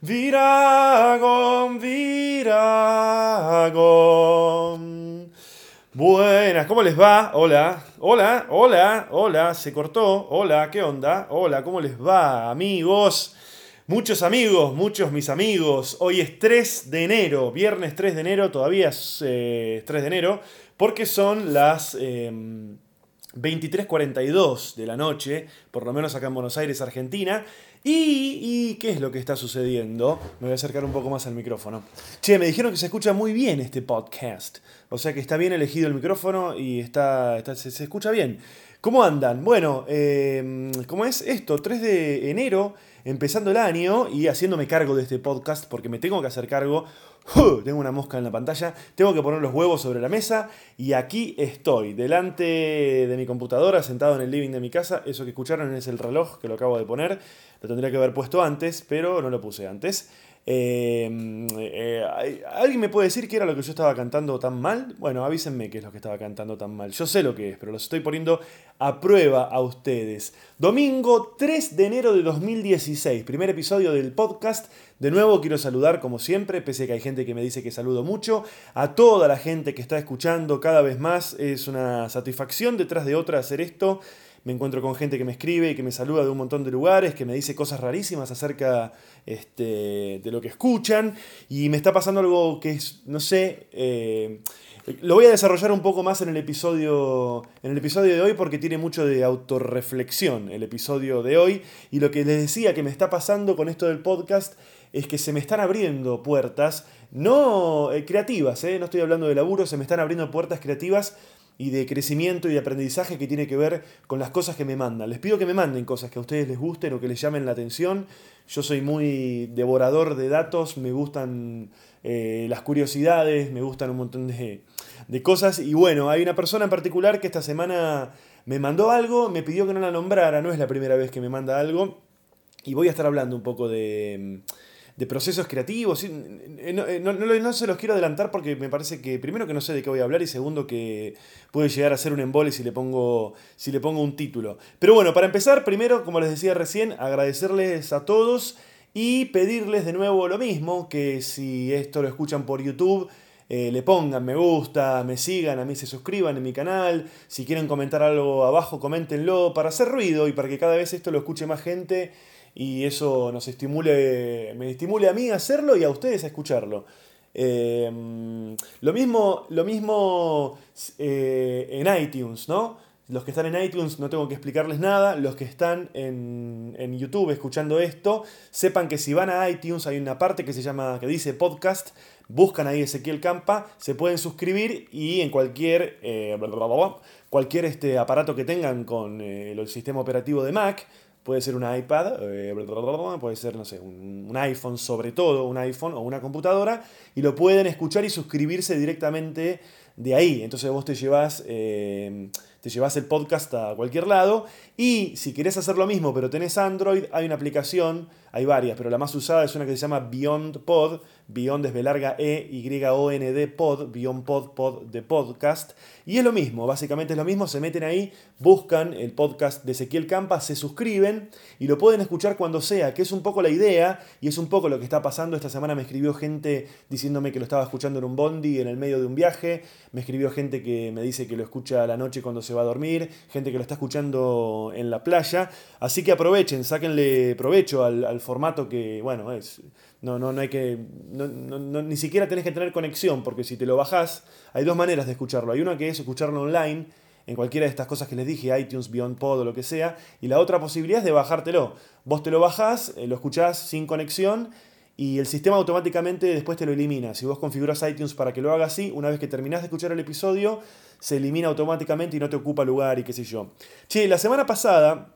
Viragom, viragom. Buenas, ¿cómo les va? Hola, hola, hola, hola, se cortó. Hola, ¿qué onda? Hola, ¿cómo les va, amigos? Muchos amigos, muchos mis amigos. Hoy es 3 de enero, viernes 3 de enero, todavía es eh, 3 de enero, porque son las eh, 23.42 de la noche, por lo menos acá en Buenos Aires, Argentina. Y, ¿qué es lo que está sucediendo? Me voy a acercar un poco más al micrófono. Che, me dijeron que se escucha muy bien este podcast. O sea que está bien elegido el micrófono y está, está- se, escucha bien. ¿Cómo andan? Bueno, eh, ¿cómo es esto? 3 de enero, empezando el año y haciéndome cargo de este podcast porque me tengo que hacer cargo. Tengo una mosca en la pantalla, tengo que poner los huevos sobre la mesa y aquí estoy, delante de mi computadora, sentado en el living de mi casa. Eso que escucharon es el reloj que lo acabo de poner. Lo tendría que haber puesto antes, pero no lo puse antes. Eh, eh, ¿hay- ¿Alguien me puede decir qué era lo que yo estaba cantando tan mal? Bueno, avísenme qué es lo que estaba cantando tan mal. Yo sé lo que es, pero los estoy poniendo a prueba a ustedes. Domingo 3 de enero de 2016, primer episodio del podcast. De nuevo quiero saludar, como siempre, pese a que hay gente que me dice que saludo mucho, a toda la gente que está escuchando cada vez más. Es una satisfacción detrás de otra hacer esto. Me encuentro con gente que me escribe y que me saluda de un montón de lugares, que me dice cosas rarísimas acerca este, de lo que escuchan. Y me está pasando algo que es, no sé, eh, lo voy a desarrollar un poco más en el episodio en el episodio de hoy porque tiene mucho de autorreflexión el episodio de hoy y lo que les decía que me está pasando con esto del podcast es que se me están abriendo puertas no eh, creativas, eh, no estoy hablando de laburo, se me están abriendo puertas creativas y de crecimiento y de aprendizaje que tiene que ver con las cosas que me mandan. Les pido que me manden cosas que a ustedes les gusten o que les llamen la atención. Yo soy muy devorador de datos, me gustan eh, las curiosidades, me gustan un montón de, de cosas. Y bueno, hay una persona en particular que esta semana me mandó algo, me pidió que no la nombrara, no es la primera vez que me manda algo. Y voy a estar hablando un poco de, de procesos creativos. eh, No, eh, no- no no se los quiero adelantar porque me parece que, primero, que no sé de qué voy a hablar y segundo, que puede llegar a ser un embole si le pongo, si le pongo un título. Pero bueno, para empezar, primero, como les decía recién, agradecerles a todos y pedirles de nuevo lo mismo, que si esto lo escuchan por YouTube, eh, le pongan me gusta, me sigan, a mí se suscriban en mi canal, si quieren comentar algo abajo, coméntenlo para hacer ruido y para que cada vez esto lo escuche más gente y eso nos estimule, me estimule a mí a hacerlo y a ustedes a escucharlo. Eh, lo mismo, lo mismo eh, en iTunes, ¿no? Los que están en iTunes no tengo que explicarles nada. Los que están en, en YouTube escuchando esto, sepan que si van a iTunes hay una parte que se llama, que dice podcast. Buscan ahí Ezequiel Campa, se pueden suscribir y en cualquier, eh, cualquier este aparato que tengan con eh, el sistema operativo de Mac, puede ser un iPad, eh, puede ser, no sé, un, un iPhone sobre todo, un iPhone o una computadora, y lo pueden escuchar y suscribirse directamente de ahí. Entonces vos te llevas, eh, te llevas el podcast a cualquier lado. Y si querés hacer lo mismo, pero tenés Android, hay una aplicación, hay varias, pero la más usada es una que se llama Beyond Pod. Beyond es B E, Y, O, N, D, Pod, Beyond Pod, Pod de podcast. Y es lo mismo, básicamente es lo mismo, se meten ahí, buscan el podcast de Ezequiel Campa, se suscriben y lo pueden escuchar cuando sea, que es un poco la idea y es un poco lo que está pasando. Esta semana me escribió gente diciéndome que lo estaba escuchando en un bondi en el medio de un viaje, me escribió gente que me dice que lo escucha a la noche cuando se va a dormir, gente que lo está escuchando en la playa, así que aprovechen, sáquenle provecho al, al formato que, bueno, es... No, no, no hay que. no- no- ni siquiera tenés que tener conexión, porque si te lo bajás, hay dos maneras de escucharlo. Hay una que es escucharlo online, en cualquiera de estas cosas que les dije, iTunes, Beyond Pod o lo que sea. Y la otra posibilidad es de bajártelo. Vos te lo bajás, eh, lo escuchás sin conexión y el sistema automáticamente después te lo elimina. Si vos configuras iTunes para que lo haga así, una vez que terminás de escuchar el episodio, se elimina automáticamente y no te ocupa lugar y qué sé yo. Che, la semana pasada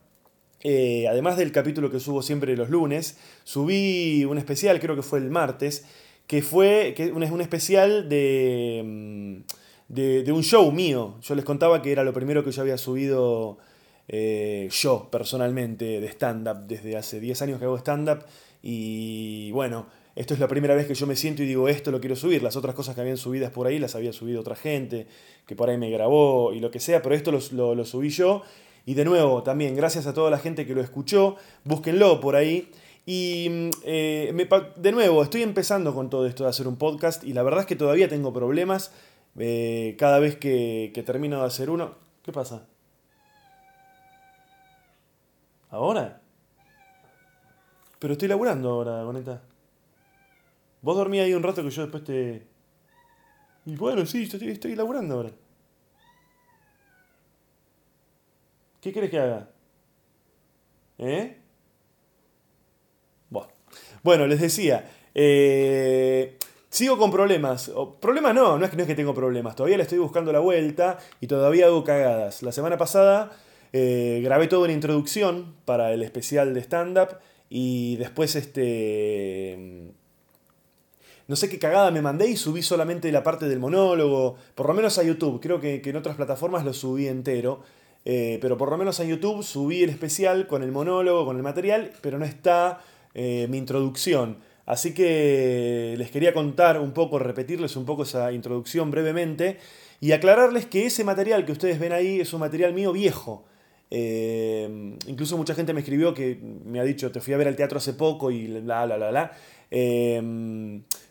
eh, además del capítulo que subo siempre los lunes, subí un especial, creo que fue el martes, que fue que un, un especial de, mm, de, de un show mío. Yo les contaba que era lo primero que yo había subido eh, yo personalmente de stand-up desde hace 10 años que hago stand-up y bueno, esto es la primera vez que yo me siento y digo esto lo quiero subir. Las otras cosas que habían subidas por ahí las había subido otra gente, que por ahí me grabó y lo que sea, pero esto lo, lo subí yo. Y de nuevo, también gracias a toda la gente que lo escuchó, búsquenlo por ahí. Y mm, eh, de nuevo, estoy empezando con todo esto de hacer un podcast y la verdad es que todavía tengo problemas eh, cada vez que, que termino de hacer uno. ¿Qué pasa? ¿Ahora? Pero estoy laburando ahora, bonita. Vos dormí ahí un rato que yo después te... Y bueno, sí, estoy, estoy laburando ahora. ¿Qué querés que haga? ¿Eh? Bueno, les decía, eh, sigo con problemas. problemas no, no es, que, no es que tengo problemas. Todavía le estoy buscando la vuelta y todavía hago cagadas. La semana pasada eh, grabé toda una introducción para el especial de stand-up y después este... No sé qué cagada me mandé y subí solamente la parte del monólogo, por lo menos a YouTube. Creo que en otras plataformas lo subí entero. Eh, pero por lo menos a YouTube subí el especial con el monólogo, con el material, pero no está eh, mi introducción. Así que les quería contar un poco, repetirles un poco esa introducción brevemente y aclararles que ese material que ustedes ven ahí es un material mío viejo. Eh, incluso mucha gente me escribió que me ha dicho, te fui a ver al teatro hace poco y la, la, la, la.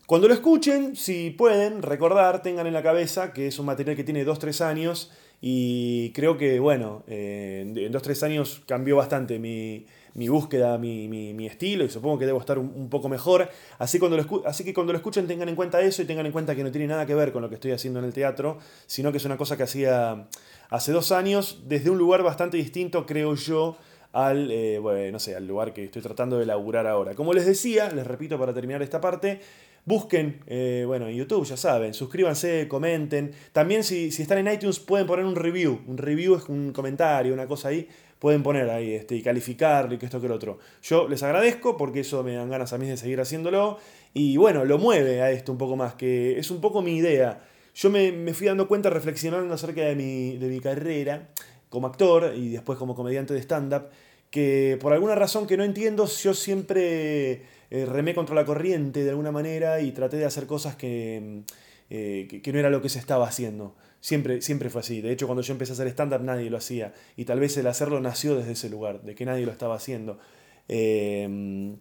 cuando lo escuchen, si pueden recordar, tengan en la cabeza que es un material que tiene 2-3 años y creo que, bueno, eh, en 2-3 años cambió bastante mi, búsqueda, mi, estilo, y supongo que debo estar un, poco mejor. Así, cuando lo así que cuando lo escuchen tengan en cuenta eso y tengan en cuenta que no tiene nada que ver con lo que estoy haciendo en el teatro, sino que es una cosa que hacía hace dos años desde un lugar bastante distinto, creo yo, al, eh, bueno, no sé, al lugar que estoy tratando de laburar ahora. Como les decía, les repito para terminar esta parte, Busquen, eh, bueno, en YouTube, ya saben, suscríbanse, comenten. También si, están en iTunes pueden poner un review. Un review es un comentario, una cosa ahí. Pueden poner ahí este, y calificarlo y que esto que lo otro. Yo les agradezco porque eso me dan ganas a mí de seguir haciéndolo. Y bueno, lo mueve a esto un poco más, que es un poco mi idea. Yo me, fui dando cuenta reflexionando acerca de mi, de mi carrera como actor y después como comediante de stand-up, que por alguna razón que no entiendo, yo siempre eh, remé contra la corriente de alguna manera y traté de hacer cosas mm, eh, que, no era lo que se estaba haciendo. Siempre, siempre fue así. De hecho, cuando yo empecé a hacer stand-up nadie lo hacía. Y tal vez el hacerlo nació desde ese lugar, de que nadie lo estaba haciendo. Eh,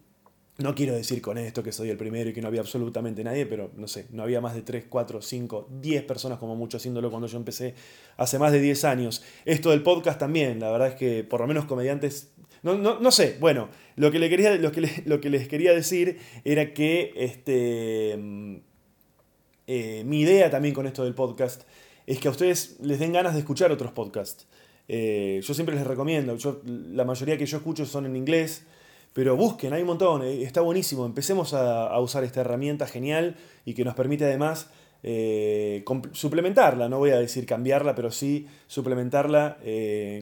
no quiero decir con esto que soy el primero y que no había absolutamente nadie, pero no sé, no había más de 3, 4, 5, 10 personas como mucho haciéndolo cuando yo empecé hace más de 10 años. Esto del podcast también, la verdad es que por lo menos comediantes no, no, no sé, bueno, lo que, les quería decir era que este, eh, mi idea también con esto del podcast es que a ustedes les den ganas de escuchar otros podcasts. Eh, yo siempre les recomiendo, yo, la mayoría que yo escucho son en inglés, pero busquen, hay un montón, eh, está buenísimo. Empecemos a, a, usar esta herramienta genial y que nos permite además suplementarla, no voy a decir cambiarla, pero sí suplementarla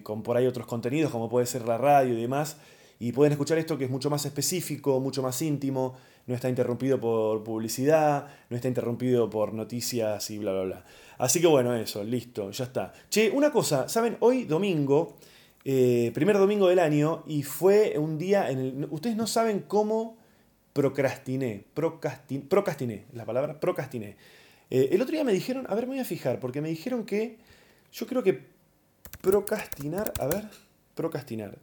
con por ahí otros contenidos, como puede ser la radio y demás. Y pueden escuchar esto que es mucho más específico, mucho más íntimo, no está interrumpido por publicidad, no está interrumpido por noticias y bla, bla, bla. Así que bueno, eso, listo, ya está. Che, una cosa, ¿saben? Hoy domingo, eh, primer domingo del año, y fue un día en el... Ustedes no saben cómo procrastiné, procrastiné, la palabra, procrastiné. Eh, el otro día me dijeron, a ver, me voy a fijar, porque me dijeron que yo creo que procrastinar, a ver, procrastinar.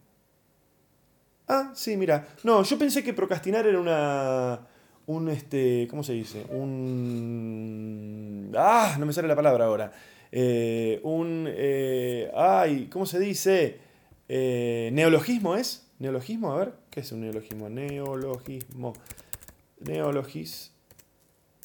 Ah, sí, mira. No, yo pensé que procrastinar era una. Un este. ¿Cómo se dice? Un. Ah, no me sale la palabra ahora. Eh, un. Eh, ay, ¿cómo se dice? ¿Neologismo es? ¿Neologismo? A ver, ¿qué es un neologismo? Neologismo. Neologismo.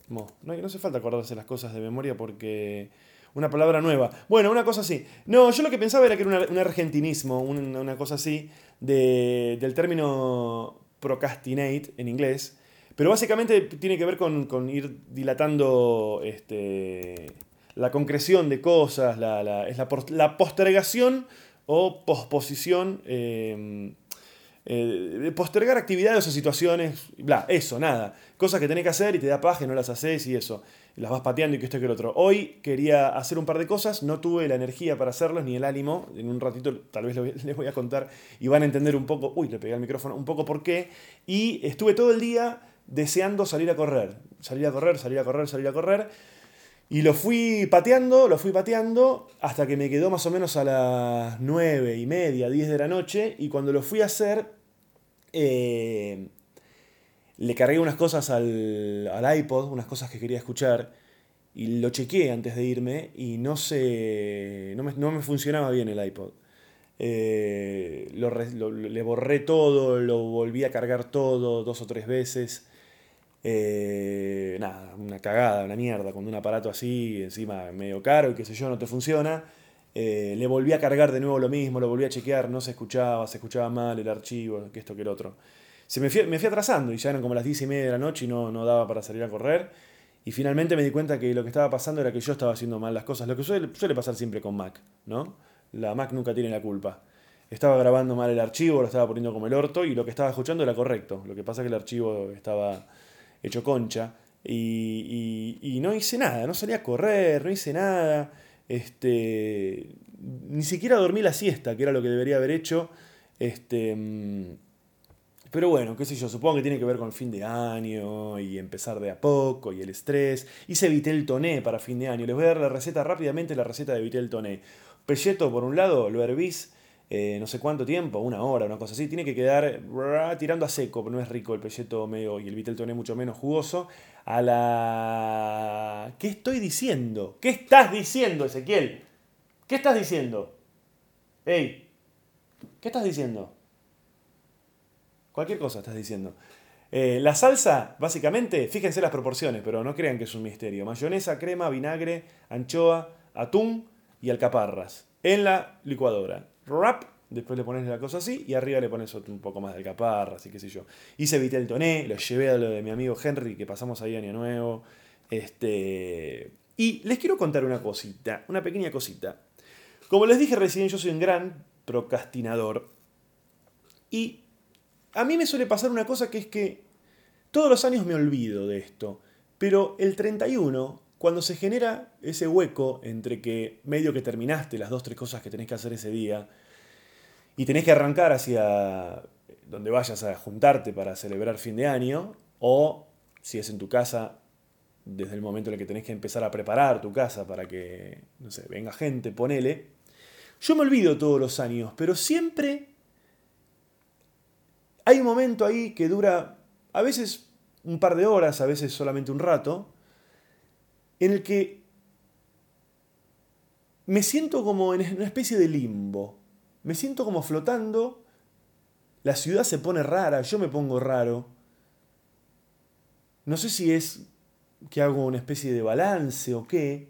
No, no hace falta acordarse las cosas de memoria porque... Una palabra nueva. Bueno, una cosa así. No, yo lo que pensaba era que era un argentinismo, una, cosa así, del término procrastinate en inglés. Pero básicamente tiene que ver con, ir dilatando este, la concreción de cosas, la, es la, postergación o posposición. Em, eh, postergar actividades o situaciones, bla, eso, nada. Cosas que tenés que hacer y te da paja y no las haces y eso. Las vas pateando y que esto y que el otro. Hoy quería hacer un par de cosas, no tuve la energía para hacerlos ni el ánimo. En un ratito tal vez les voy a contar y van a entender un poco, uy, le pegué al micrófono, un poco por qué. Y estuve todo el día deseando salir a correr. Salir a correr, salir a correr, salir a correr. Y lo fui pateando, lo fui pateando hasta que me quedó más o menos a las 9 y media, 10 de la noche. Y cuando lo fui a hacer, eh, le cargué unas cosas al, iPod, unas cosas que quería escuchar. Y lo chequeé antes de irme y no, se, no, me, funcionaba bien el iPod. Eh, le borré todo, lo volví a cargar todo dos o tres veces. Eh, nada, una cagada, una mierda, cuando un aparato así, encima medio caro y qué sé yo, no te funciona. Eh, le volví a cargar de nuevo lo mismo, lo volví a chequear, no se escuchaba, se escuchaba mal el archivo, que esto, que el otro. Se me, fui, me fui atrasando y ya eran como las 10 y media de la noche y no, no daba para salir a correr. Y finalmente me di cuenta que lo que estaba pasando era que yo estaba haciendo mal las cosas, lo que suele, suele pasar siempre con Mac, ¿no? La Mac nunca tiene la culpa. Estaba grabando mal el archivo, lo estaba poniendo como el orto y lo que estaba escuchando era correcto. Lo que pasa es que el archivo estaba hecho concha. Y, no hice nada, no salí a correr, no hice nada. Este, ni siquiera dormí la siesta, que era lo que debería haber hecho. Este, mm, pero bueno, qué sé yo, supongo que tiene que ver con el fin de año y empezar de a poco y el estrés. Hice Vitel Toné para fin de año. Les voy a dar la receta rápidamente, la receta de Vitel Toné. Pelleto por un lado, lo hervís eh, no sé cuánto tiempo, una hora, una cosa así, tiene que quedar tirando a seco, pero no es rico el pelleto medio y el Viteltoné mucho menos jugoso. A la... ¿Qué estoy diciendo? ¿Qué estás diciendo, Ezequiel? ¿Qué estás diciendo? Ey, ¿qué estás diciendo? Cualquier cosa estás diciendo. Eh, la salsa, básicamente, fíjense las proporciones, pero no crean que es un misterio. Mayonesa, crema, vinagre, anchoa, atún y alcaparras en la licuadora rap, después le pones la cosa así y arriba le pones un poco más de alcaparra, así que sé yo. Hice el Toné, lo llevé a lo de mi amigo Henry, que pasamos ahí año nuevo. Este, y les quiero contar una cosita, una pequeña cosita. Como les dije recién, yo soy un gran procrastinador. Y a mí me suele pasar una cosa que es que todos los años me olvido de esto. Pero el 31 cuando se genera ese hueco entre que medio que terminaste las dos, tres cosas que tenés que hacer ese día y tenés que arrancar hacia donde vayas a juntarte para celebrar fin de año, o si es en tu casa, desde el momento en el que tenés que empezar a preparar tu casa para que, no sé, venga gente, ponele. Yo me olvido todos los años, pero siempre hay un momento ahí que dura a veces un par de horas, a veces solamente un rato, en el que me siento como en una especie de limbo. Me siento como flotando. La ciudad se pone rara, yo me pongo raro. No sé si es que hago una especie de balance o qué.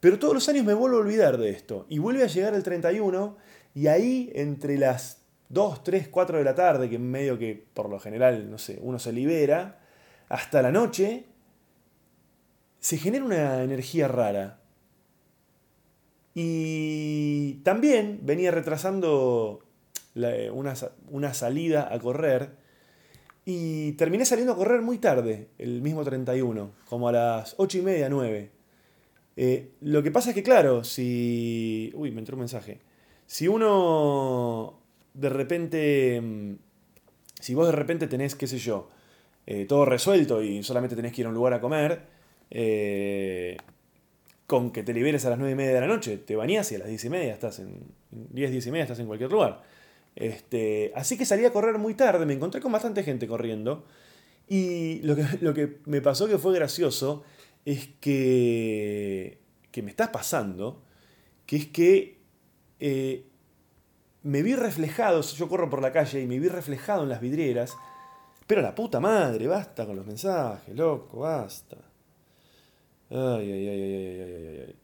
Pero todos los años me vuelvo a olvidar de esto. Y vuelve a llegar el 31 y ahí entre las 2, 3, 4 de la tarde, que medio que por lo general, no sé, uno se libera, hasta la noche, se genera una energía rara. Y también venía retrasando una, salida a correr. Y terminé saliendo a correr muy tarde, el mismo 31, como a las 8 y media, 9. Eh, lo que pasa es que, claro, si. Uy, me entró un mensaje. Si uno de repente. Mm, si vos de repente tenés, qué sé yo, eh, todo resuelto y solamente tenés que ir a un lugar a comer, eh, con que te liberes a las 9 y media de la noche, te bañas y a las 10 y media estás en 10, 10 y media estás en cualquier lugar. Este, así que salí a correr muy tarde, me encontré con bastante gente corriendo y lo que, lo que me pasó que fue gracioso es que, que me está pasando, que es que eh, me vi reflejado, yo corro por la calle y me vi reflejado en las vidrieras, pero la puta madre, basta con los mensajes, loco, basta. Ay, ay, ay, ay, ay, ay,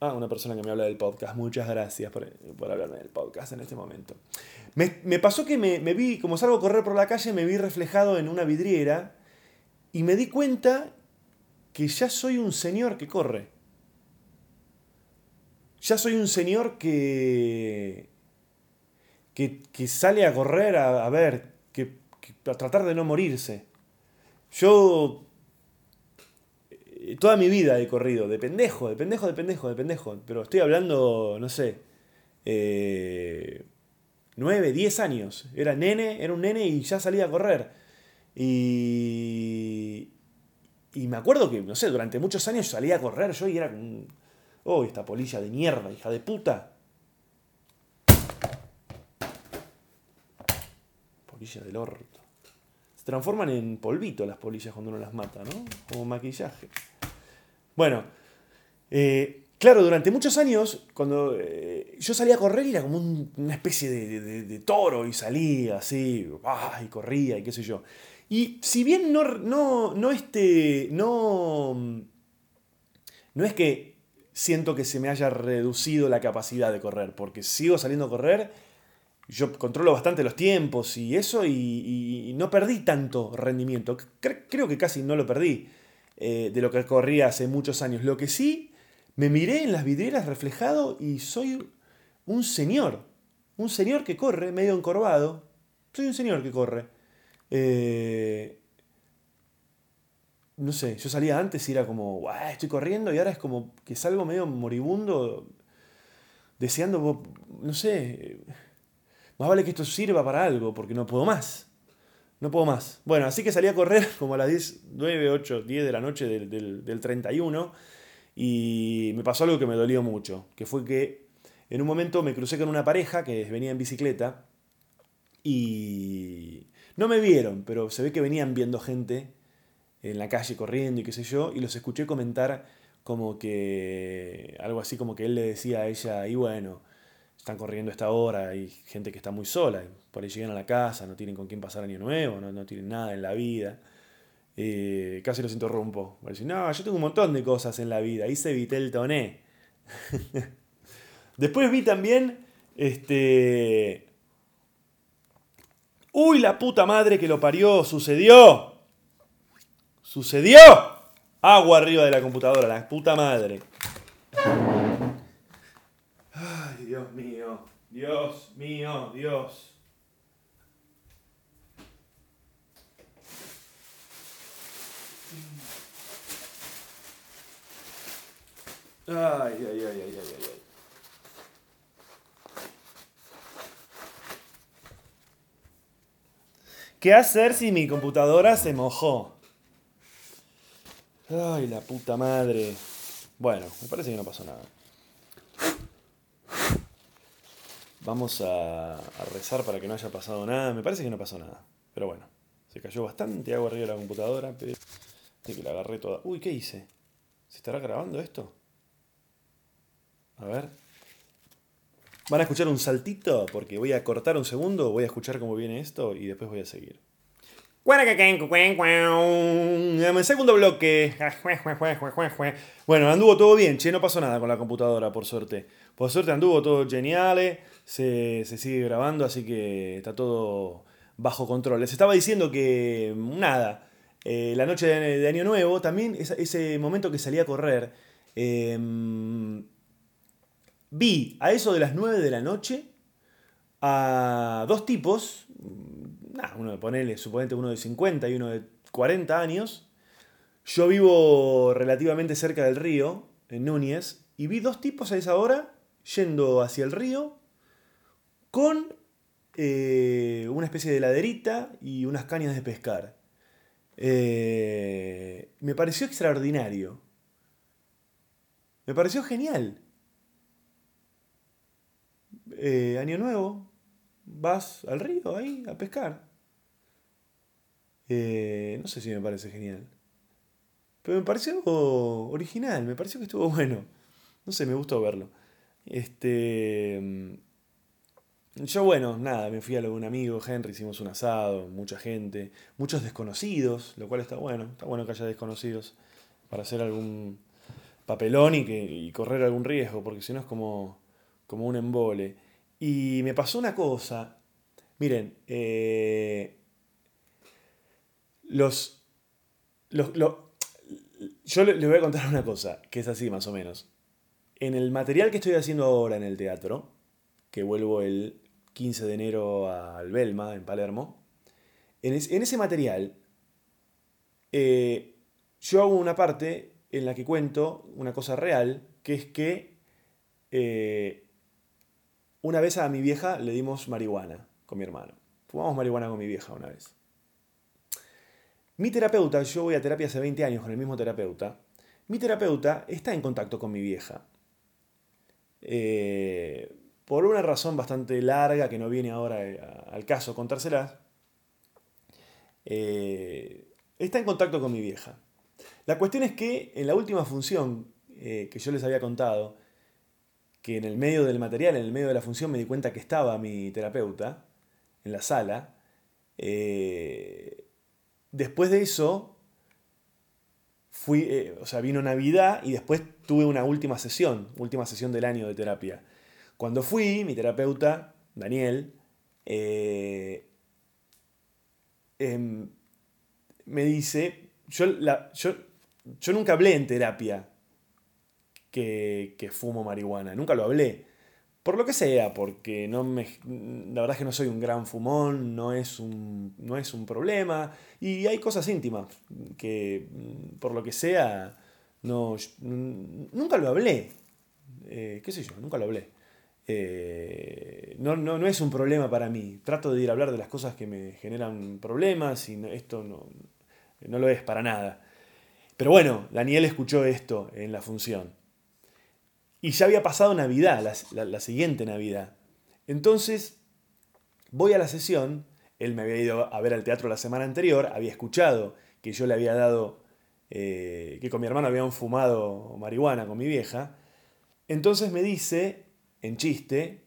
Ah, una persona que me habla del podcast. Muchas gracias por, hablarme del podcast en este momento. Me, pasó que me, me, vi, como salgo a correr por la calle, me vi reflejado en una vidriera y me di cuenta que ya soy un señor que corre. Ya soy un señor que, que, que sale a correr a, ver, que, a tratar de no morirse. Yo eh, toda mi vida he corrido, de pendejo, de pendejo, de pendejo, de pendejo. Pero estoy hablando, no sé, eh, 9, 10 años. Era nene, era un nene y ya salía a correr. Y, y me acuerdo que, no sé, durante muchos años salía a correr yo y era oh, esta polilla de mierda, hija de puta. Polilla del orto. Se transforman en polvito las polillas cuando uno las mata, ¿no? Como maquillaje. Bueno, eh, claro, durante muchos años, cuando eh, yo salía a correr, era como un- una especie de toro y salía así, ¡ah! y corría y qué sé yo. Y si bien no, no, no, este, no, no es que siento que se me haya reducido la capacidad de correr, porque sigo saliendo a correr, yo controlo bastante los tiempos y eso, y, no perdí tanto rendimiento. Cre- creo que casi no lo perdí eh, de lo que corría hace muchos años. Lo que sí, me miré en las vidrieras reflejado y soy un señor. Un señor que corre, medio encorvado. Soy un señor que corre. Eh, no sé, yo salía antes y era como, "Guau, estoy corriendo y ahora es como que salgo medio moribundo, deseando, no sé, más vale que esto sirva para algo, porque no puedo más. No puedo más. Bueno, así que salí a correr como a las 10, 9, 8, 10 de la noche del, del, del 31 y me pasó algo que me dolió mucho, que fue que en un momento me crucé con una pareja que venía en bicicleta y no me vieron, pero se ve que venían viendo gente en la calle corriendo y qué sé yo, y los escuché comentar como que algo así como que él le decía a ella, y bueno, están corriendo a esta hora, hay gente que está muy sola, por ahí llegan a la casa, no tienen con quién pasar año nuevo, no, no tienen nada en la vida. Eh, casi los interrumpo. A decir, no, yo tengo un montón de cosas en la vida, hice Vitel Toné. Después vi también, este... Uy, la puta madre que lo parió, sucedió. Sucedió. Agua arriba de la computadora, la puta madre. Ay, Dios mío, Dios mío, Dios. Ay, ay, ay, ay, ay, ay. ¿Qué hacer si mi computadora se mojó? Ay, la puta madre. Bueno, me parece que no pasó nada. Vamos a, rezar para que no haya pasado nada. Me parece que no pasó nada. Pero bueno, se cayó bastante agua arriba de la computadora. Pero... De que la agarré toda. Uy, ¿qué hice? ¿Se estará grabando esto? A ver. Van a escuchar un saltito porque voy a cortar un segundo, voy a escuchar cómo viene esto y después voy a seguir. Segundo bloque. Bueno, anduvo todo bien, che, no pasó nada con la computadora, por suerte. Por suerte anduvo todo genial, se, se sigue grabando, así que está todo bajo control. Les estaba diciendo que, nada, eh, la noche de, Año Nuevo, también ese momento que salí a correr, eh, vi a eso de las 9 de la noche a dos tipos, uno de ponele, suponete uno de 50 y uno de 40 años. Yo vivo relativamente cerca del río, en Núñez, y vi dos tipos a esa hora yendo hacia el río con eh, una especie de laderita y unas cañas de pescar. Eh, me pareció extraordinario. Me pareció genial. Eh, año nuevo, vas al río ahí a pescar. Eh, no sé si me parece genial. Pero me pareció original, me pareció que estuvo bueno. No sé, me gustó verlo. Este. mm, Yo, bueno, nada, me fui a lo de un amigo, Henry, hicimos un asado, mucha gente, muchos desconocidos, lo cual está bueno, está bueno que haya desconocidos para hacer algún papelón y, que, y correr algún riesgo, porque si no es como, como un embole. Y me pasó una cosa, miren, eh, los, los, lo- yo le- les voy a contar una cosa, que es así más o menos. En el material que estoy haciendo ahora en el teatro, que vuelvo el 15 de enero al Belma, en Palermo. En, ese material, eh, yo hago una parte en la que cuento una cosa real, que es que eh, una vez a mi vieja le dimos marihuana con mi hermano. Fumamos marihuana con mi vieja una vez. Mi terapeuta, yo voy a terapia hace 20 años con el mismo terapeuta, mi terapeuta está en contacto con mi vieja. Eh, por una razón bastante larga que no viene ahora eh, al caso contárselas, eh, está en contacto con mi vieja. La cuestión es que en la última función que yo les había contado, que en el medio del material, en el medio de la función, me di cuenta que estaba mi terapeuta en la sala. después de eso, fui, eh, o sea, vino Navidad y después tuve una última sesión, última sesión del año de terapia. Cuando fui, mi terapeuta, Daniel, eh, em, me dice, yo, yo, yo, nunca hablé en terapia que, que fumo marihuana, nunca lo hablé. Por lo que sea, porque no me, la verdad es que no soy un gran fumón, no es un, no es un problema. Y hay cosas íntimas que, mm, por lo que sea, no, nunca lo hablé. Eh, ¿Qué sé yo? Nunca lo hablé. Eh, no, no, no, es un problema para mí. Trato de ir a hablar de las cosas que me generan problemas y esto no, no lo es para nada. Pero bueno, Daniel escuchó esto en la función. Y ya había pasado Navidad, la, siguiente Navidad. Entonces, voy a la sesión, él me había ido a ver al teatro la semana anterior, había escuchado que yo le había dado, eh, que con mi hermano habían fumado marihuana con mi vieja. Entonces me dice, en chiste,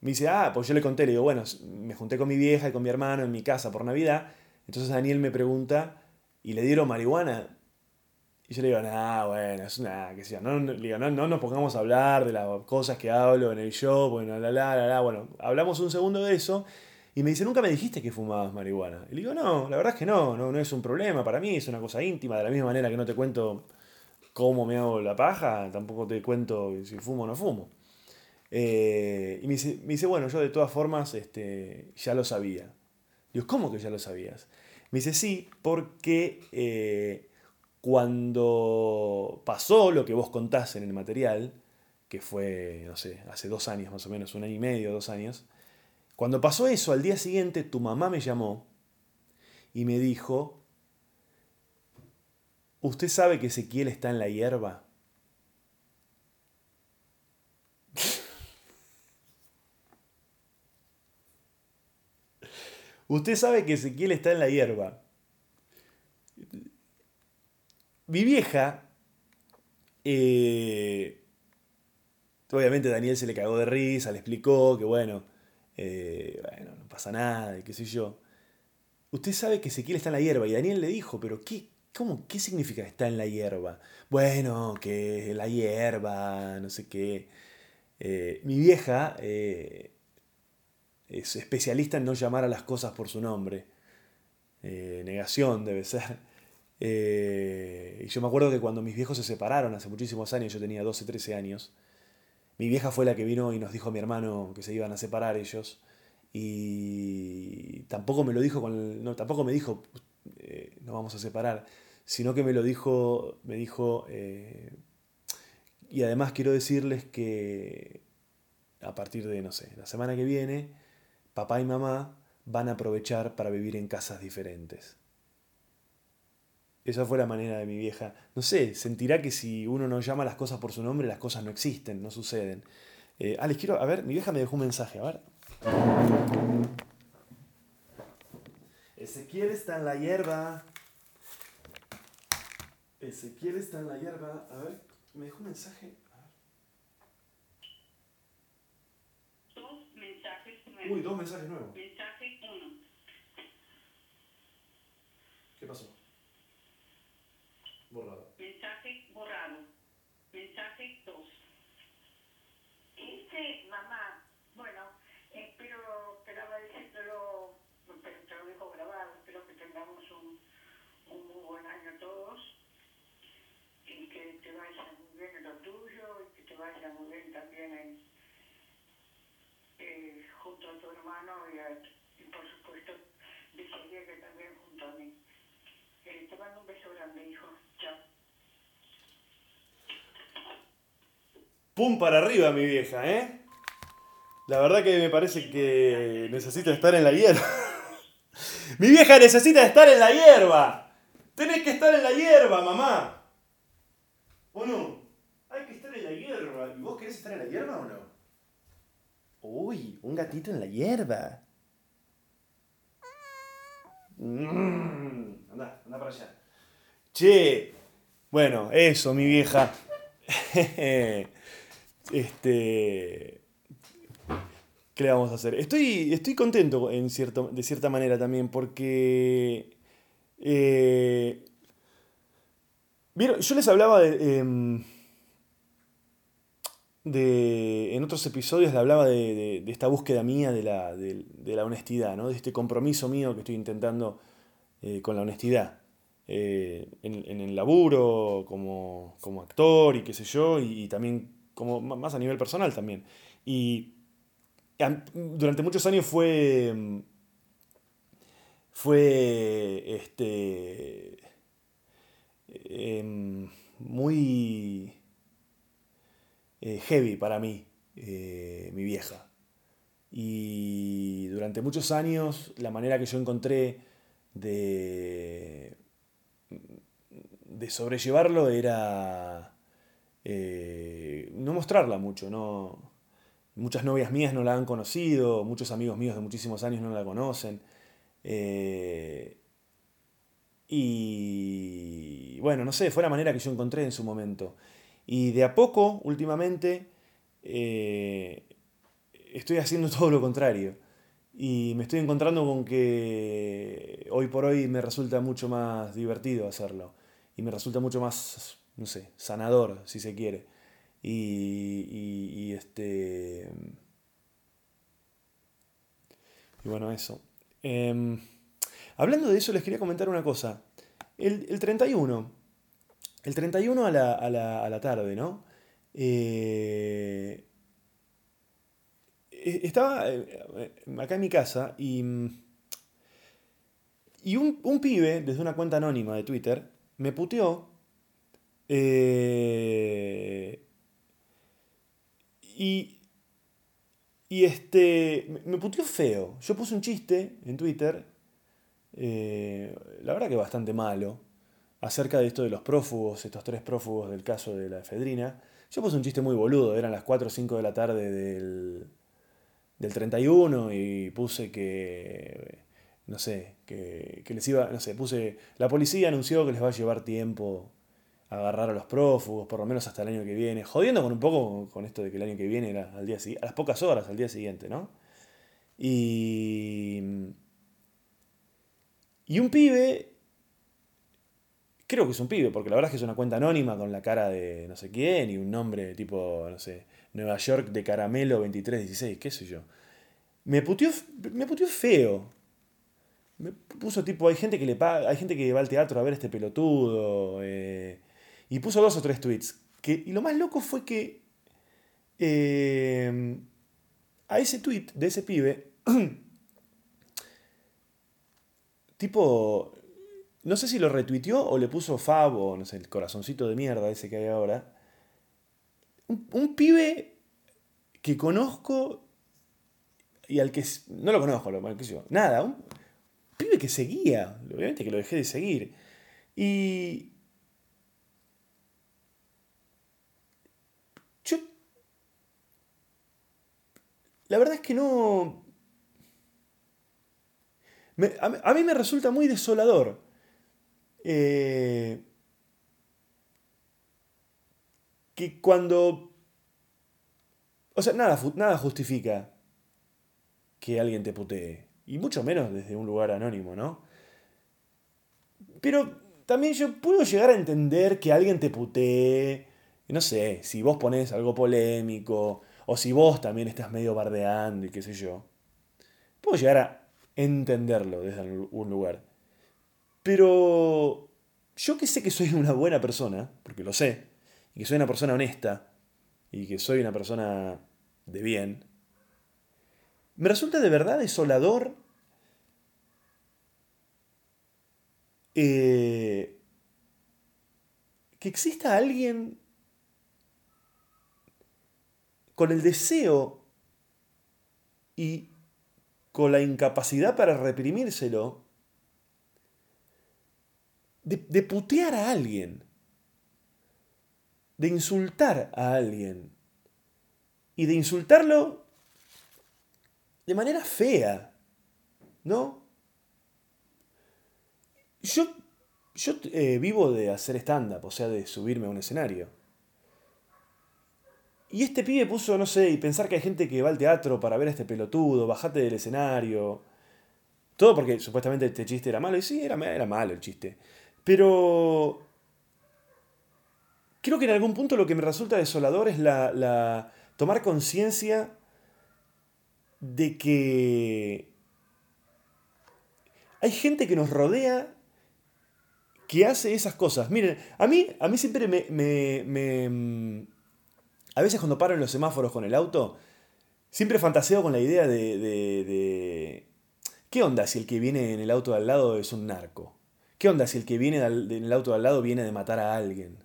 me dice, ah, pues yo le conté, le digo, bueno, me junté con mi vieja y con mi hermano en mi casa por Navidad. Entonces Daniel me pregunta, ¿y le dieron marihuana? Y yo le digo, nah, bueno, es una, que sea, no, digo, no, no, nos pongamos a hablar de las cosas que hablo en el show, bueno, la, la, la, la, bueno, hablamos un segundo de eso, y me dice, nunca me dijiste que fumabas marihuana. Y le digo, no, la verdad es que no, no, no es un problema para mí, es una cosa íntima, de la misma manera que no te cuento cómo me hago la paja, tampoco te cuento si fumo o no fumo. Eh, y me dice, me dice, bueno, yo de todas formas este, ya lo sabía. Digo, ¿cómo que ya lo sabías? Me dice, sí, porque... Eh, cuando pasó lo que vos contás en el material, que fue, no sé, hace dos años más o menos, un año y medio, dos años, cuando pasó eso, al día siguiente tu mamá me llamó y me dijo, ¿usted sabe que Ezequiel está en la hierba? Usted sabe que Ezequiel está en la hierba. Mi vieja, eh, obviamente Daniel se le cagó de risa, le explicó que bueno, eh, bueno, no pasa nada, y qué sé yo. Usted sabe que Ezequiel está en la hierba y Daniel le dijo, pero ¿qué, cómo, qué significa está en la hierba? Bueno, que la hierba, no sé qué. Eh, mi vieja es especialista en no llamar a las cosas por su nombre. negación debe ser. Eh, y yo me acuerdo que cuando mis viejos se separaron hace muchísimos años, yo tenía 12, 13 años, mi vieja fue la que vino y nos dijo a mi hermano que se iban a separar ellos. Y tampoco me lo dijo con no, tampoco me dijo eh, vamos a separar, sino que me lo dijo, me dijo, eh, y además quiero decirles que a partir de, no sé, la semana que viene, papá y mamá van a aprovechar para vivir en casas diferentes. Esa fue la manera de mi vieja. No sé, sentirá que si uno no llama las cosas por su nombre, las cosas no existen, no suceden. Eh, ah, les quiero. A ver, mi vieja me dejó un mensaje, a ver. Ezequiel está en la hierba. Ezequiel está en la hierba. A ver, me dejó un mensaje. Dos mensajes nuevos. Uy, dos mensajes nuevos. Mensaje uno. ¿Qué pasó? Borrado. Mensaje borrado. 2. Este, mamá, bueno, espero, esperaba decírtelo, pero te lo dejo grabado, espero que tengamos un, un muy buen año todos y que te vaya muy bien en lo tuyo y que te vaya muy bien también en, este, junto a tu hermano y, a- y por supuesto desearía que también junto a mí. Eh, te mando un beso grande, hijo. Chao. Pum para arriba, mi vieja, ¿eh? La verdad que me parece que necesita estar en la hierba. mi vieja necesita estar en la hierba. Tenés que estar en la hierba, mamá. ¿O no? Hay que estar en la hierba. ¿Y vos querés estar en la hierba o no? Uy, un gatito en la hierba. Mm, Anda, anda para allá. Che, bueno, eso, mi vieja. Este. ¿Qué le vamos a hacer? Estoy, estoy contento en cierto, de cierta manera también porque. eh. Yo les hablaba de. em, de- en otros episodios le hablaba de, de- esta búsqueda mía de la, de- la honestidad, ¿no? de este compromiso mío que estoy intentando eh, con la honestidad. eh, en, en el laburo, como, como actor y qué sé yo, y también como más a nivel personal también. Y durante muchos años fue. mm, Fue. Este. em, muy. eh, heavy para mí, eh, mi vieja. Y durante muchos años, la manera que yo encontré de. de sobrellevarlo era. Eh, no mostrarla mucho, no. Muchas novias mías no la han conocido, muchos amigos míos de muchísimos años no la conocen. eh, y bueno, no sé, fue la manera que yo encontré en su momento. Y de a poco, últimamente, eh, estoy haciendo todo lo contrario. Y me estoy encontrando con que hoy por hoy me resulta mucho más divertido hacerlo. Y me resulta mucho más, no sé, sanador, si se quiere. Y, y- y este. Y bueno, eso. Em, hablando de eso, les quería comentar una cosa. El, el 31. El 31 a la, a la, a la tarde, ¿no? Eh, e- estaba eh, acá en mi casa y. Y un, un pibe, desde una cuenta anónima de Twitter, me puteó. Eh, y. Y este. me- puteó feo. Yo puse un chiste en Twitter. eh, la verdad que bastante malo. Acerca de esto de los prófugos, estos tres prófugos del caso de la efedrina. Yo puse un chiste muy boludo. Eran las 4 o 5 de la tarde del. del 31 y puse que. No sé, que, que les iba. No sé, puse. La policía anunció que les va a llevar tiempo agarrar a los prófugos, por lo menos hasta el año que viene, jodiendo con un poco con esto de que el año que viene era al día a las pocas horas, al día siguiente, ¿no? Y. Y un pibe. Creo que es un pibe, porque la verdad es que es una cuenta anónima con la cara de no sé quién y un nombre tipo, no sé, Nueva York de Caramelo 2316, qué sé yo. Me puteó, me puteó feo. Me puso tipo, hay gente que le paga, hay gente que va al teatro a ver este pelotudo. eh, y puso dos o tres tweets. Que, y lo más loco fue que eh, a ese tweet de ese pibe, tipo, no sé si lo retuiteó o le puso Fab no sé, el corazoncito de mierda ese que hay ahora. Un, pibe que conozco y al que no lo conozco, lo, sé yo, nada, un pibe que seguía, obviamente que lo dejé de seguir. Y yo la verdad es que no a, mí- me resulta muy desolador. eh, que cuando... O sea, nada, nada justifica que alguien te putee. Y mucho menos desde un lugar anónimo, ¿no? Pero también yo puedo llegar a entender que alguien te putee. No sé, si vos pones algo polémico, o si vos también estás medio bardeando y qué sé yo. Puedo llegar a entenderlo desde algún lugar. Pero yo que sé que soy una buena persona, porque lo sé, y que soy una persona honesta, y que soy una persona de bien, me resulta de verdad desolador eh, que exista alguien con el deseo y con la incapacidad para reprimírselo de, putear a alguien, de insultar a alguien y de insultarlo de manera fea, ¿no? Yo, yo eh, vivo de hacer stand-up, o sea, de subirme a un escenario. Y este pibe puso, no sé, y pensar que hay gente que va al teatro para ver a este pelotudo, bajate del escenario. Todo porque supuestamente este chiste era malo. Y sí, era, era malo el chiste. Pero... Creo que en algún punto lo que me resulta desolador es la, la tomar conciencia de que hay gente que nos rodea que hace esas cosas. Miren, a mí, a mí siempre me, me, mm, A veces cuando paro en los semáforos con el auto, siempre fantaseo con la idea de, de. ¿Qué onda si el que viene en el auto de al lado es un narco? ¿Qué onda si el que viene en el auto de al lado viene de matar a alguien?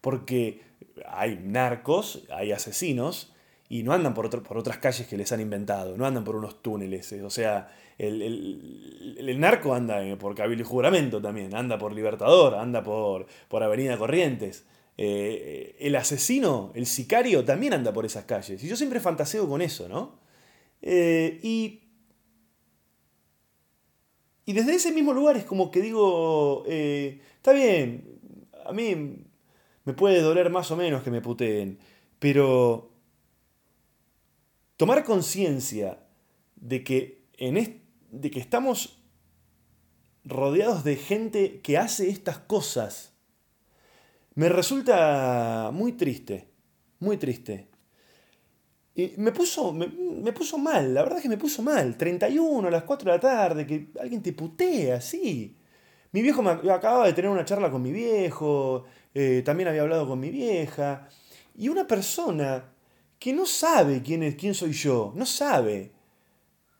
Porque hay narcos, hay asesinos, y no andan por, por otras calles que les han inventado, no andan por unos túneles. O sea, el, el, el narco anda por Cabildo y Juramento también, anda por Libertador, anda por, por Avenida Corrientes. Eh, el asesino, el sicario, también anda por esas calles. Y yo siempre fantaseo con eso, ¿no? Eh, y. Y desde ese mismo lugar es como que digo, eh, está bien, a mí me puede doler más o menos que me puteen, pero tomar conciencia de de que estamos rodeados de gente que hace estas cosas me resulta muy triste, muy triste. Y me puso, me, me, puso mal, la verdad es que me puso mal. 31 a las 4 de la tarde, que alguien te putea, sí. Mi viejo me acababa de tener una charla con mi viejo, eh, también había hablado con mi vieja. Y una persona que no sabe quién, es, quién soy yo, no sabe,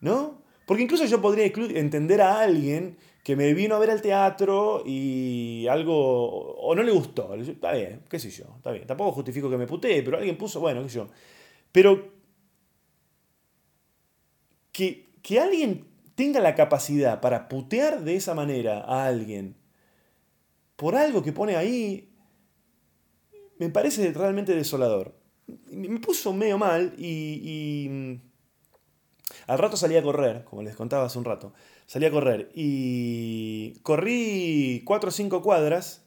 ¿no? Porque incluso yo podría entender a alguien que me vino a ver al teatro y algo, o no le gustó, está bien, qué sé yo, está bien, tampoco justifico que me putee, pero alguien puso, bueno, qué sé yo. Pero que, que alguien tenga la capacidad para putear de esa manera a alguien por algo que pone ahí, me parece realmente desolador me puso medio mal y, mm, al rato salí a correr, como les contaba hace un rato. Salí a correr y corrí 4 o 5 cuadras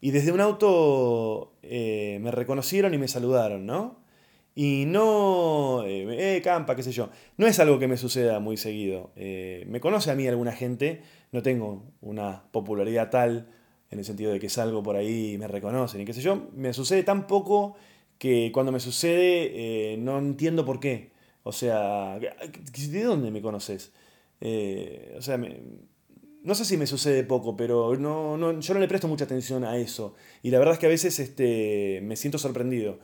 y desde un auto eh, me reconocieron y me saludaron, ¿no? Y no, eh, eh, campa, qué sé yo. No es algo que me suceda muy seguido. Eh, me conoce a mí alguna gente, no tengo una popularidad tal en el sentido de que salgo por ahí y me reconocen y qué sé yo. Me sucede tan poco que cuando me sucede no entiendo por qué. O sea, ¿de dónde me conoces? Eh, o sea, no sé si me sucede poco, pero no, no, yo no le presto mucha atención a eso. Y la verdad es que a veces este, me siento sorprendido.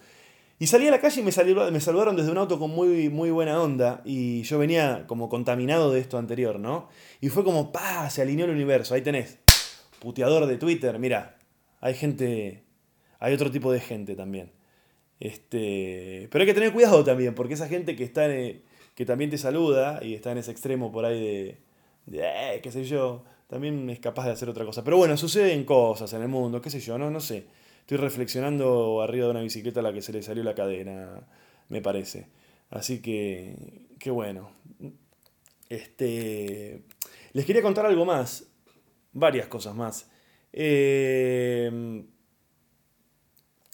Y salí a la calle y me, me saludaron desde un auto con muy, muy buena onda. Y yo venía como contaminado de esto anterior, ¿no? Y fue como, ¡pa! Se alineó el universo. Ahí tenés. Puteador de Twitter. Mira, hay gente. Hay otro tipo de gente también. Este, pero hay que tener cuidado también, porque esa gente que, está que también te saluda y está en ese extremo por ahí de, eh, qué sé yo, también es capaz de hacer otra cosa. Pero bueno, suceden cosas en el mundo, qué sé yo, no, no sé. Estoy reflexionando arriba de una bicicleta a la que se le salió la cadena, me parece. Así que, qué bueno. Este, les quería contar algo más, varias cosas más. Eh,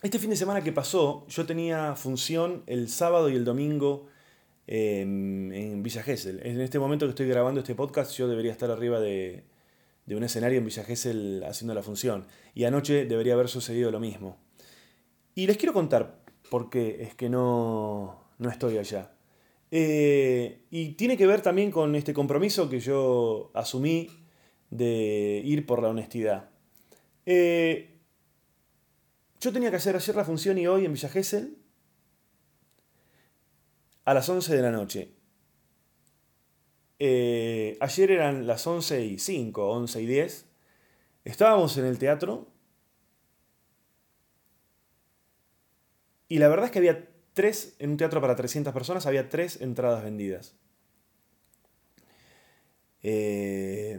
este fin de semana que pasó, yo tenía función el sábado y el domingo en Villa Gesell. En este momento que estoy grabando este podcast, yo debería estar arriba de, un escenario en Villa Gesell haciendo la función. Y anoche debería haber sucedido lo mismo. Y les quiero contar por qué es que no, no estoy allá. Eh, y tiene que ver también con este compromiso que yo asumí de ir por la honestidad. Eh, yo tenía que hacer ayer la función y hoy en Villa Gesell a las 11 de la noche. eh, ayer eran las 11 y 5, 11 y 10. Estábamos en el teatro. Y la verdad es que había tres, en un teatro para 300 personas, había tres entradas vendidas. Eh,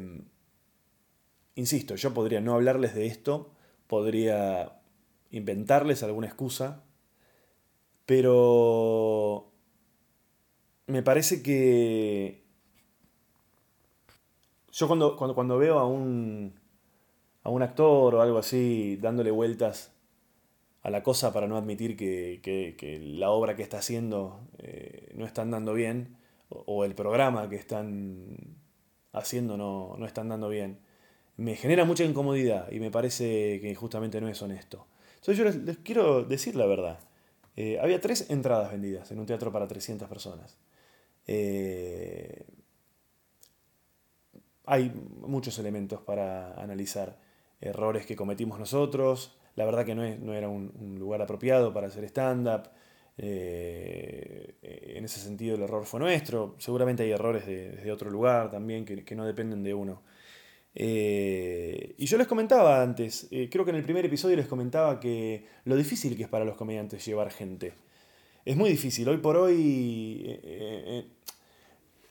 insisto, yo podría no hablarles de esto, podría inventarles alguna excusa, pero me parece que yo cuando, cuando, cuando veo a un, a un actor o algo así dándole vueltas a la cosa para no admitir que, que- la obra que está haciendo eh, no está andando bien, o, el programa que están haciendo no, no está andando bien, me genera mucha incomodidad y me parece que justamente no es honesto. Entonces yo les, les quiero decir la verdad. Eh, había tres entradas vendidas en un teatro para 300 personas. Eh, hay muchos elementos para analizar. Errores que cometimos nosotros. La verdad que no, es- no era un, lugar apropiado para hacer stand-up. Eh, en ese sentido el error fue nuestro. Seguramente hay errores de, otro lugar también que, que no dependen de uno. Eh, y yo les comentaba antes, creo que en el primer episodio les comentaba que lo difícil que es para los comediantes llevar gente. Es muy difícil. Hoy por hoy eh, eh, eh,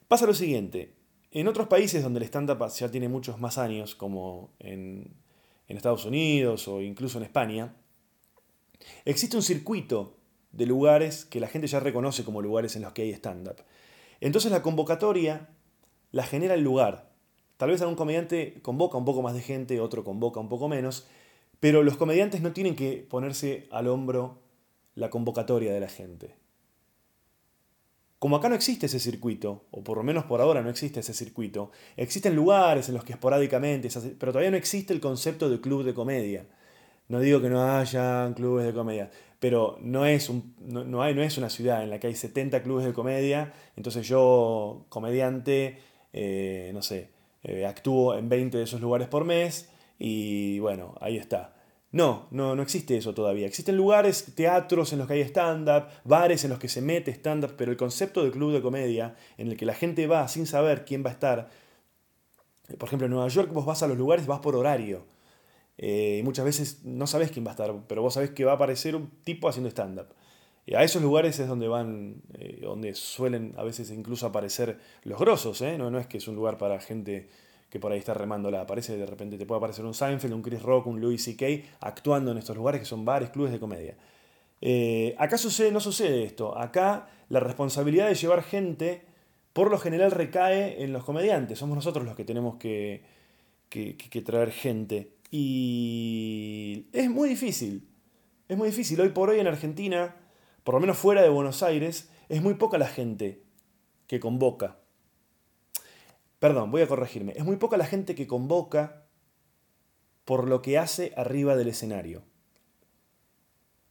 pasa lo siguiente. En otros países donde el stand-up ya tiene muchos más años, como en, en Estados Unidos o incluso en España, existe un circuito de lugares que la gente ya reconoce como lugares en los que hay stand-up. Entonces la convocatoria la genera el lugar. Tal vez algún comediante convoca un poco más de gente, otro convoca un poco menos, pero los comediantes no tienen que ponerse al hombro la convocatoria de la gente. Como acá no existe ese circuito, o por lo menos por ahora no existe ese circuito, existen lugares en los que esporádicamente, pero todavía no existe el concepto de club de comedia. No digo que no hayan clubes de comedia, pero no es, un, no, no hay, no es una ciudad en la que hay 70 clubes de comedia, entonces yo, comediante, eh, no sé, eh, actúo en 20 de esos lugares por mes y bueno, ahí está. No, no, no existe eso todavía. Existen lugares, teatros en los que hay stand-up, bares en los que se mete stand-up, pero el concepto de club de comedia, en el que la gente va sin saber quién va a estar, por ejemplo, en Nueva York vos vas a los lugares, vas por horario. Eh, y muchas veces no sabes quién va a estar, pero vos sabés que va a aparecer un tipo haciendo stand-up. A esos lugares es donde van, eh, donde suelen a veces incluso aparecer los grosos, ¿eh? No es que es un lugar para gente que por ahí está remándola. Aparece de repente, te puede aparecer un Seinfeld, un Chris Rock, un Louis C.K. actuando en estos lugares que son bares, clubes de comedia. Eh, acá sucede, no sucede esto. Acá la responsabilidad de llevar gente, por lo general, recae en los comediantes. Somos nosotros los que tenemos que, que, traer gente. Y es muy difícil. Es muy difícil. Hoy por hoy en Argentina, por lo menos fuera de Buenos Aires, es muy poca la gente que convoca. Perdón, voy a corregirme. Es muy poca la gente que convoca por lo que hace arriba del escenario.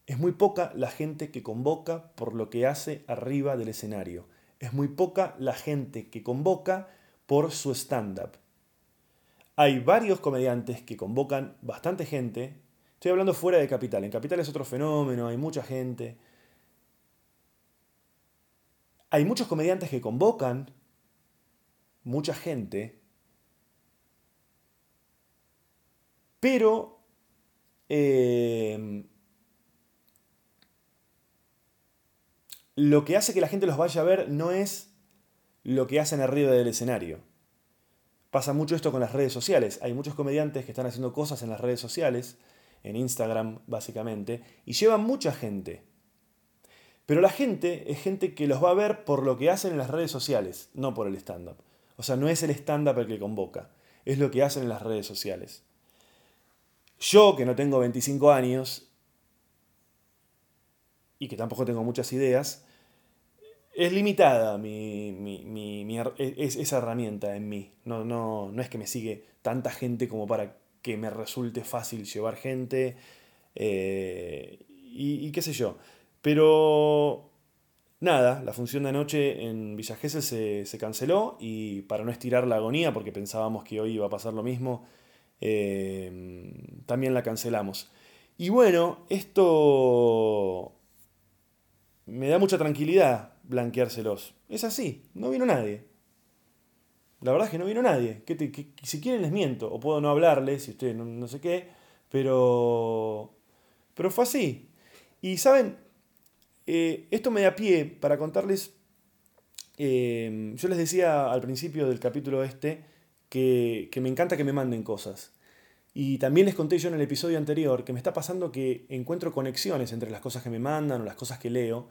Es muy poca la gente que convoca por lo que hace arriba del escenario. Es muy poca la gente que convoca por su stand-up. Hay varios comediantes que convocan bastante gente. Estoy hablando fuera de Capital. En Capital es otro fenómeno, hay mucha gente. Hay muchos comediantes que convocan mucha gente, pero eh, lo que hace que la gente los vaya a ver no es lo que hacen arriba del escenario. Pasa mucho esto con las redes sociales. Hay muchos comediantes que están haciendo cosas en las redes sociales, en Instagram básicamente, y llevan mucha gente. Pero la gente es gente que los va a ver por lo que hacen en las redes sociales, no por el stand-up. O sea, no es el stand-up el que convoca, es lo que hacen en las redes sociales. Yo, que no tengo 25 años y que tampoco tengo muchas ideas, es limitada mi, mi- mi- mi her- es- esa herramienta en mí. No, no, no es que me sigue tanta gente como para que me resulte fácil llevar gente eh, y qué sé yo. Pero nada, la función de anoche en Villa se, se canceló y para no estirar la agonía, porque pensábamos que hoy iba a pasar lo mismo, eh, también la cancelamos. Y bueno, esto me da mucha tranquilidad blanqueárselos. Es así, no vino nadie. la verdad es que no vino nadie. ¿Qué te- qué- si quieren les miento, o puedo no hablarles, si ustedes no, no sé qué, pero, pero fue así. Y saben, Eh, esto me da pie para contarles, eh, yo les decía al principio del capítulo este que, que me encanta que me manden cosas. Y también les conté yo en el episodio anterior que me está pasando que encuentro conexiones entre las cosas que me mandan o las cosas que leo,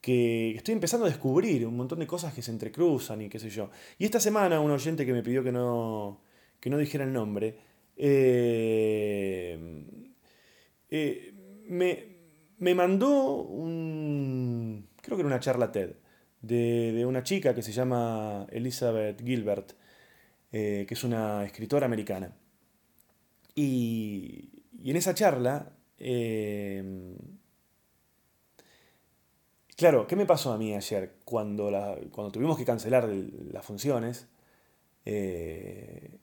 que estoy empezando a descubrir un montón de cosas que se entrecruzan y qué sé yo. Y esta semana un oyente que me pidió que no, que no dijera el nombre, eh, me, me mandó un, creo que era una charla TED, de, de una chica que se llama Elizabeth Gilbert, eh, que es una escritora americana. Y, y en esa charla, eh, claro, ¿qué me pasó a mí ayer cuando, la- cuando tuvimos que cancelar el- las funciones? Eh,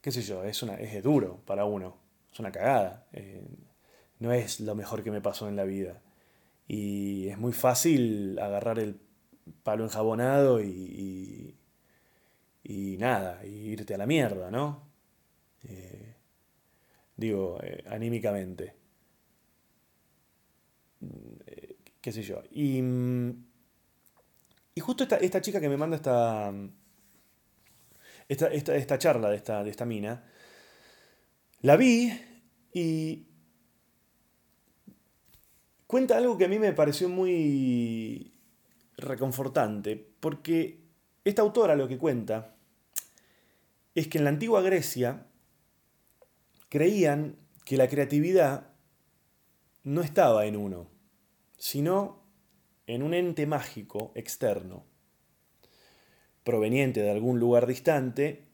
qué sé yo, es, una, es duro para uno, es una cagada. eh, no es lo mejor que me pasó en la vida. Y es muy fácil agarrar el palo enjabonado y, y, nada, y irte a la mierda, ¿no? Eh, digo, eh, anímicamente. Mm, eh, qué sé yo. Y, mm, y justo esta, esta chica que me manda esta, esta, esta, esta charla de esta, de esta mina, la vi y cuenta algo que a mí me pareció muy reconfortante, porque esta autora lo que cuenta es que en la antigua Grecia creían que la creatividad no estaba en uno, sino en un ente mágico externo, proveniente de algún lugar distante,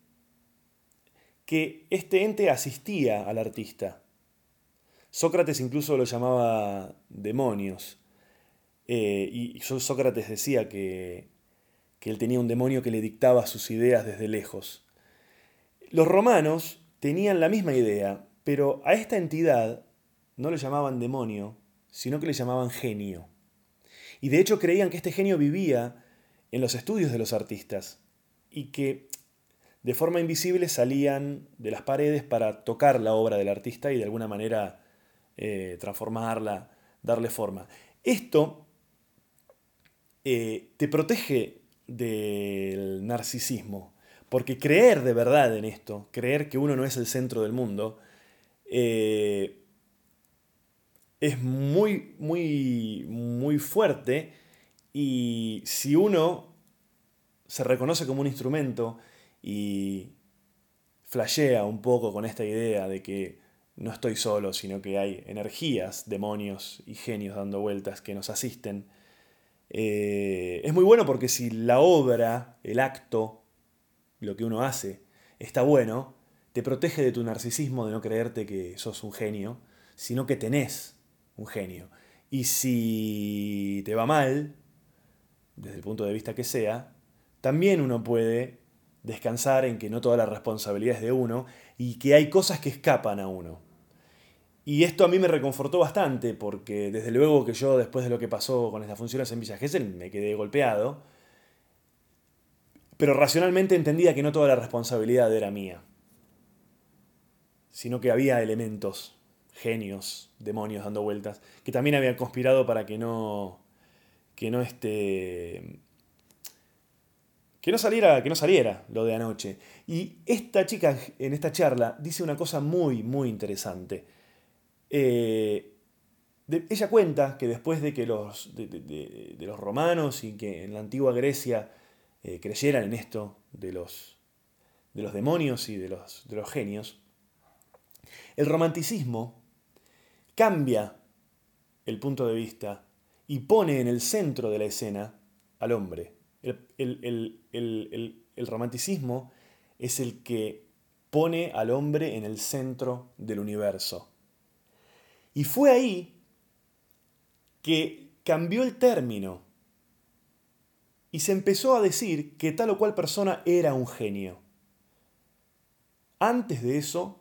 que este ente asistía al artista. Sócrates incluso lo llamaba demonios. Eh, y Só- Sócrates decía que, que él tenía un demonio que le dictaba sus ideas desde lejos. Los romanos tenían la misma idea, pero a esta entidad no le llamaban demonio, sino que le llamaban genio. Y de hecho creían que este genio vivía en los estudios de los artistas y que de forma invisible salían de las paredes para tocar la obra del artista y de alguna manera eh, transformarla, darle forma. Esto eh, te protege del narcisismo, porque creer de verdad en esto, creer que uno no es el centro del mundo, eh, es muy, muy, muy fuerte y si uno se reconoce como un instrumento y flashea un poco con esta idea de que no estoy solo, sino que hay energías, demonios y genios dando vueltas que nos asisten, eh, es muy bueno porque si la obra, el acto, lo que uno hace, está bueno, te protege de tu narcisismo de no creerte que sos un genio, sino que tenés un genio. Y si te va mal, desde el punto de vista que sea, también uno puede descansar en que no toda la responsabilidad es de uno y que hay cosas que escapan a uno. Y esto a mí me reconfortó bastante porque desde luego que yo después de lo que pasó con estas funciones en Villa Gesell me quedé golpeado, pero racionalmente entendía que no toda la responsabilidad era mía, sino que había elementos, genios, demonios dando vueltas, que también habían conspirado para que no que no este que no saliera, que no saliera lo de anoche. Y esta chica en esta charla dice una cosa muy, muy interesante. Eh, de- ella cuenta que después de que los, de, de- de- los romanos y que en la antigua Grecia eh, creyeran en esto de los, de los demonios y de los, de los genios, el romanticismo cambia el punto de vista y pone en el centro de la escena al hombre. El, el- el- el- romanticismo es el que pone al hombre en el centro del universo. Y fue ahí que cambió el término y se empezó a decir que tal o cual persona era un genio. Antes de eso,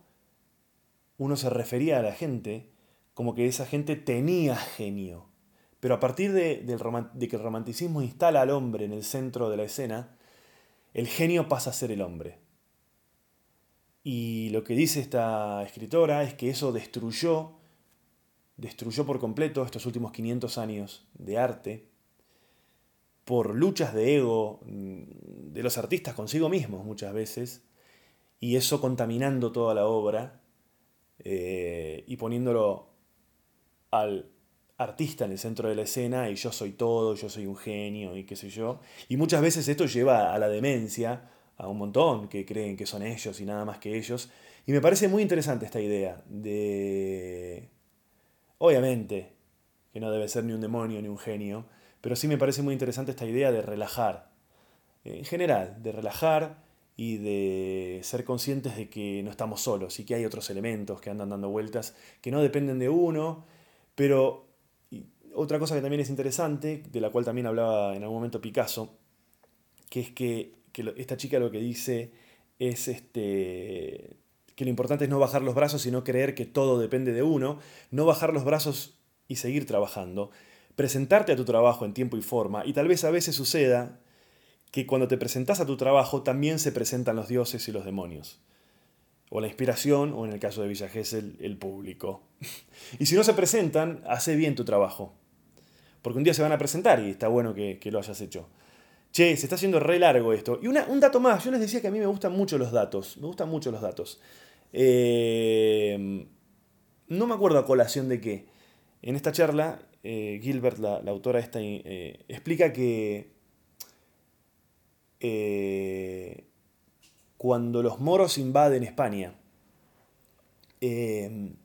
uno se refería a la gente como que esa gente tenía genio. Pero a partir de, que el romanticismo instala al hombre en el centro de la escena, el genio pasa a ser el hombre. Y lo que dice esta escritora es que eso destruyó, destruyó por completo estos últimos 500 años de arte por luchas de ego mm, de los artistas consigo mismos muchas veces, y eso contaminando toda la obra eh, y poniéndolo al artista en el centro de la escena y yo soy todo, yo soy un genio y qué sé yo. Y muchas veces esto lleva a la demencia, a un montón que creen que son ellos y nada más que ellos. Y me parece muy interesante esta idea de... Obviamente que no debe ser ni un demonio ni un genio, pero sí me parece muy interesante esta idea de relajar. En general, de relajar y de ser conscientes de que no estamos solos y que hay otros elementos que andan dando vueltas que no dependen de uno, pero otra cosa que también es interesante, de la cual también hablaba en algún momento Picasso, que es que, esta chica lo que dice es este, que lo importante es no bajar los brazos y no creer que todo depende de uno, no bajar los brazos y seguir trabajando, presentarte a tu trabajo en tiempo y forma, y tal vez a veces suceda que cuando te presentas a tu trabajo también se presentan los dioses y los demonios o la inspiración, o en el caso de Villa el público. Y si no se presentan, hace bien tu trabajo. Porque un día se van a presentar y está bueno que, lo hayas hecho. Che, se está haciendo re largo esto. Y un dato más, yo les decía que a mí me gustan mucho los datos. Me gustan mucho los datos. Eh, no me acuerdo a colación de qué. En esta charla, eh, Gilbert, la, autora esta, eh, explica que cuando los moros invaden España, vieron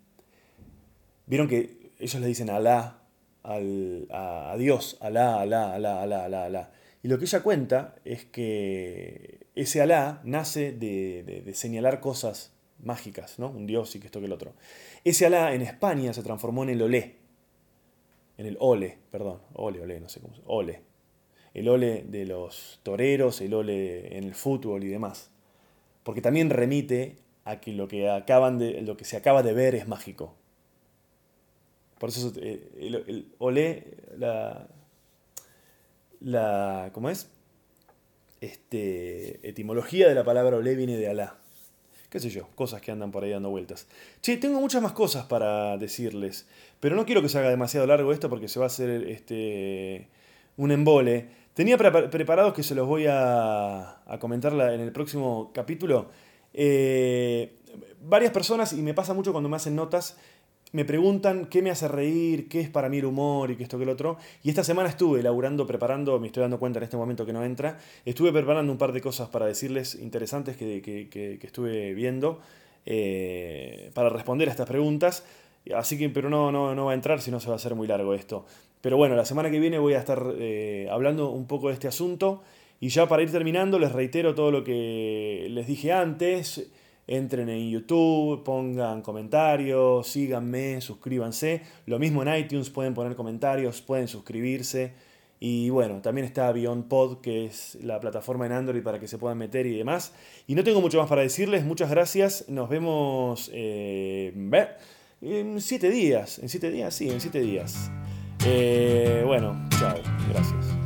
que ellos le dicen Alá, al, a, Dios, Alá, Alá, Alá, Alá, Alá, Alá. Y lo que ella cuenta es que ese Alá nace de, señalar cosas mágicas, ¿no? Un Dios y que esto que el otro. Ese Alá en España se transformó en el Olé. En el Ole, perdón. Ole, Ole, no sé cómo se Ole. El Ole de los toreros, el Ole en el fútbol y demás porque también remite a que lo que, acaban de, lo que se acaba de ver es mágico. Por eso eh, el, olé, la, la, ¿cómo es? Este, etimología de la palabra olé viene de Alá. Qué sé yo, cosas que andan por ahí dando vueltas. Che, tengo muchas más cosas para decirles, pero no quiero que se haga demasiado largo esto porque se va a hacer este, un embole. Tenía preparados que se los voy a, comentar en el próximo capítulo. Eh, varias personas, y me pasa mucho cuando me hacen notas, me preguntan qué me hace reír, qué es para mí el humor y qué esto que el otro. Y esta semana estuve elaborando, preparando, me estoy dando cuenta en este momento que no entra, estuve preparando un par de cosas para decirles interesantes que, estuve viendo eh, para responder a estas preguntas. Así que, pero no, no, no va a entrar, si no se va a hacer muy largo esto. Pero bueno, la semana que viene voy a estar eh, hablando un poco de este asunto. Y ya para ir terminando, les reitero todo lo que les dije antes. Entren en YouTube, pongan comentarios, síganme, suscríbanse. Lo mismo en iTunes, pueden poner comentarios, pueden suscribirse. Y bueno, también está Beyond Pod, que es la plataforma en Android para que se puedan meter y demás. Y no tengo mucho más para decirles. Muchas gracias. Nos vemos eh, en siete días. En siete días, sí, en siete días. Eh, bueno, chao. Gracias.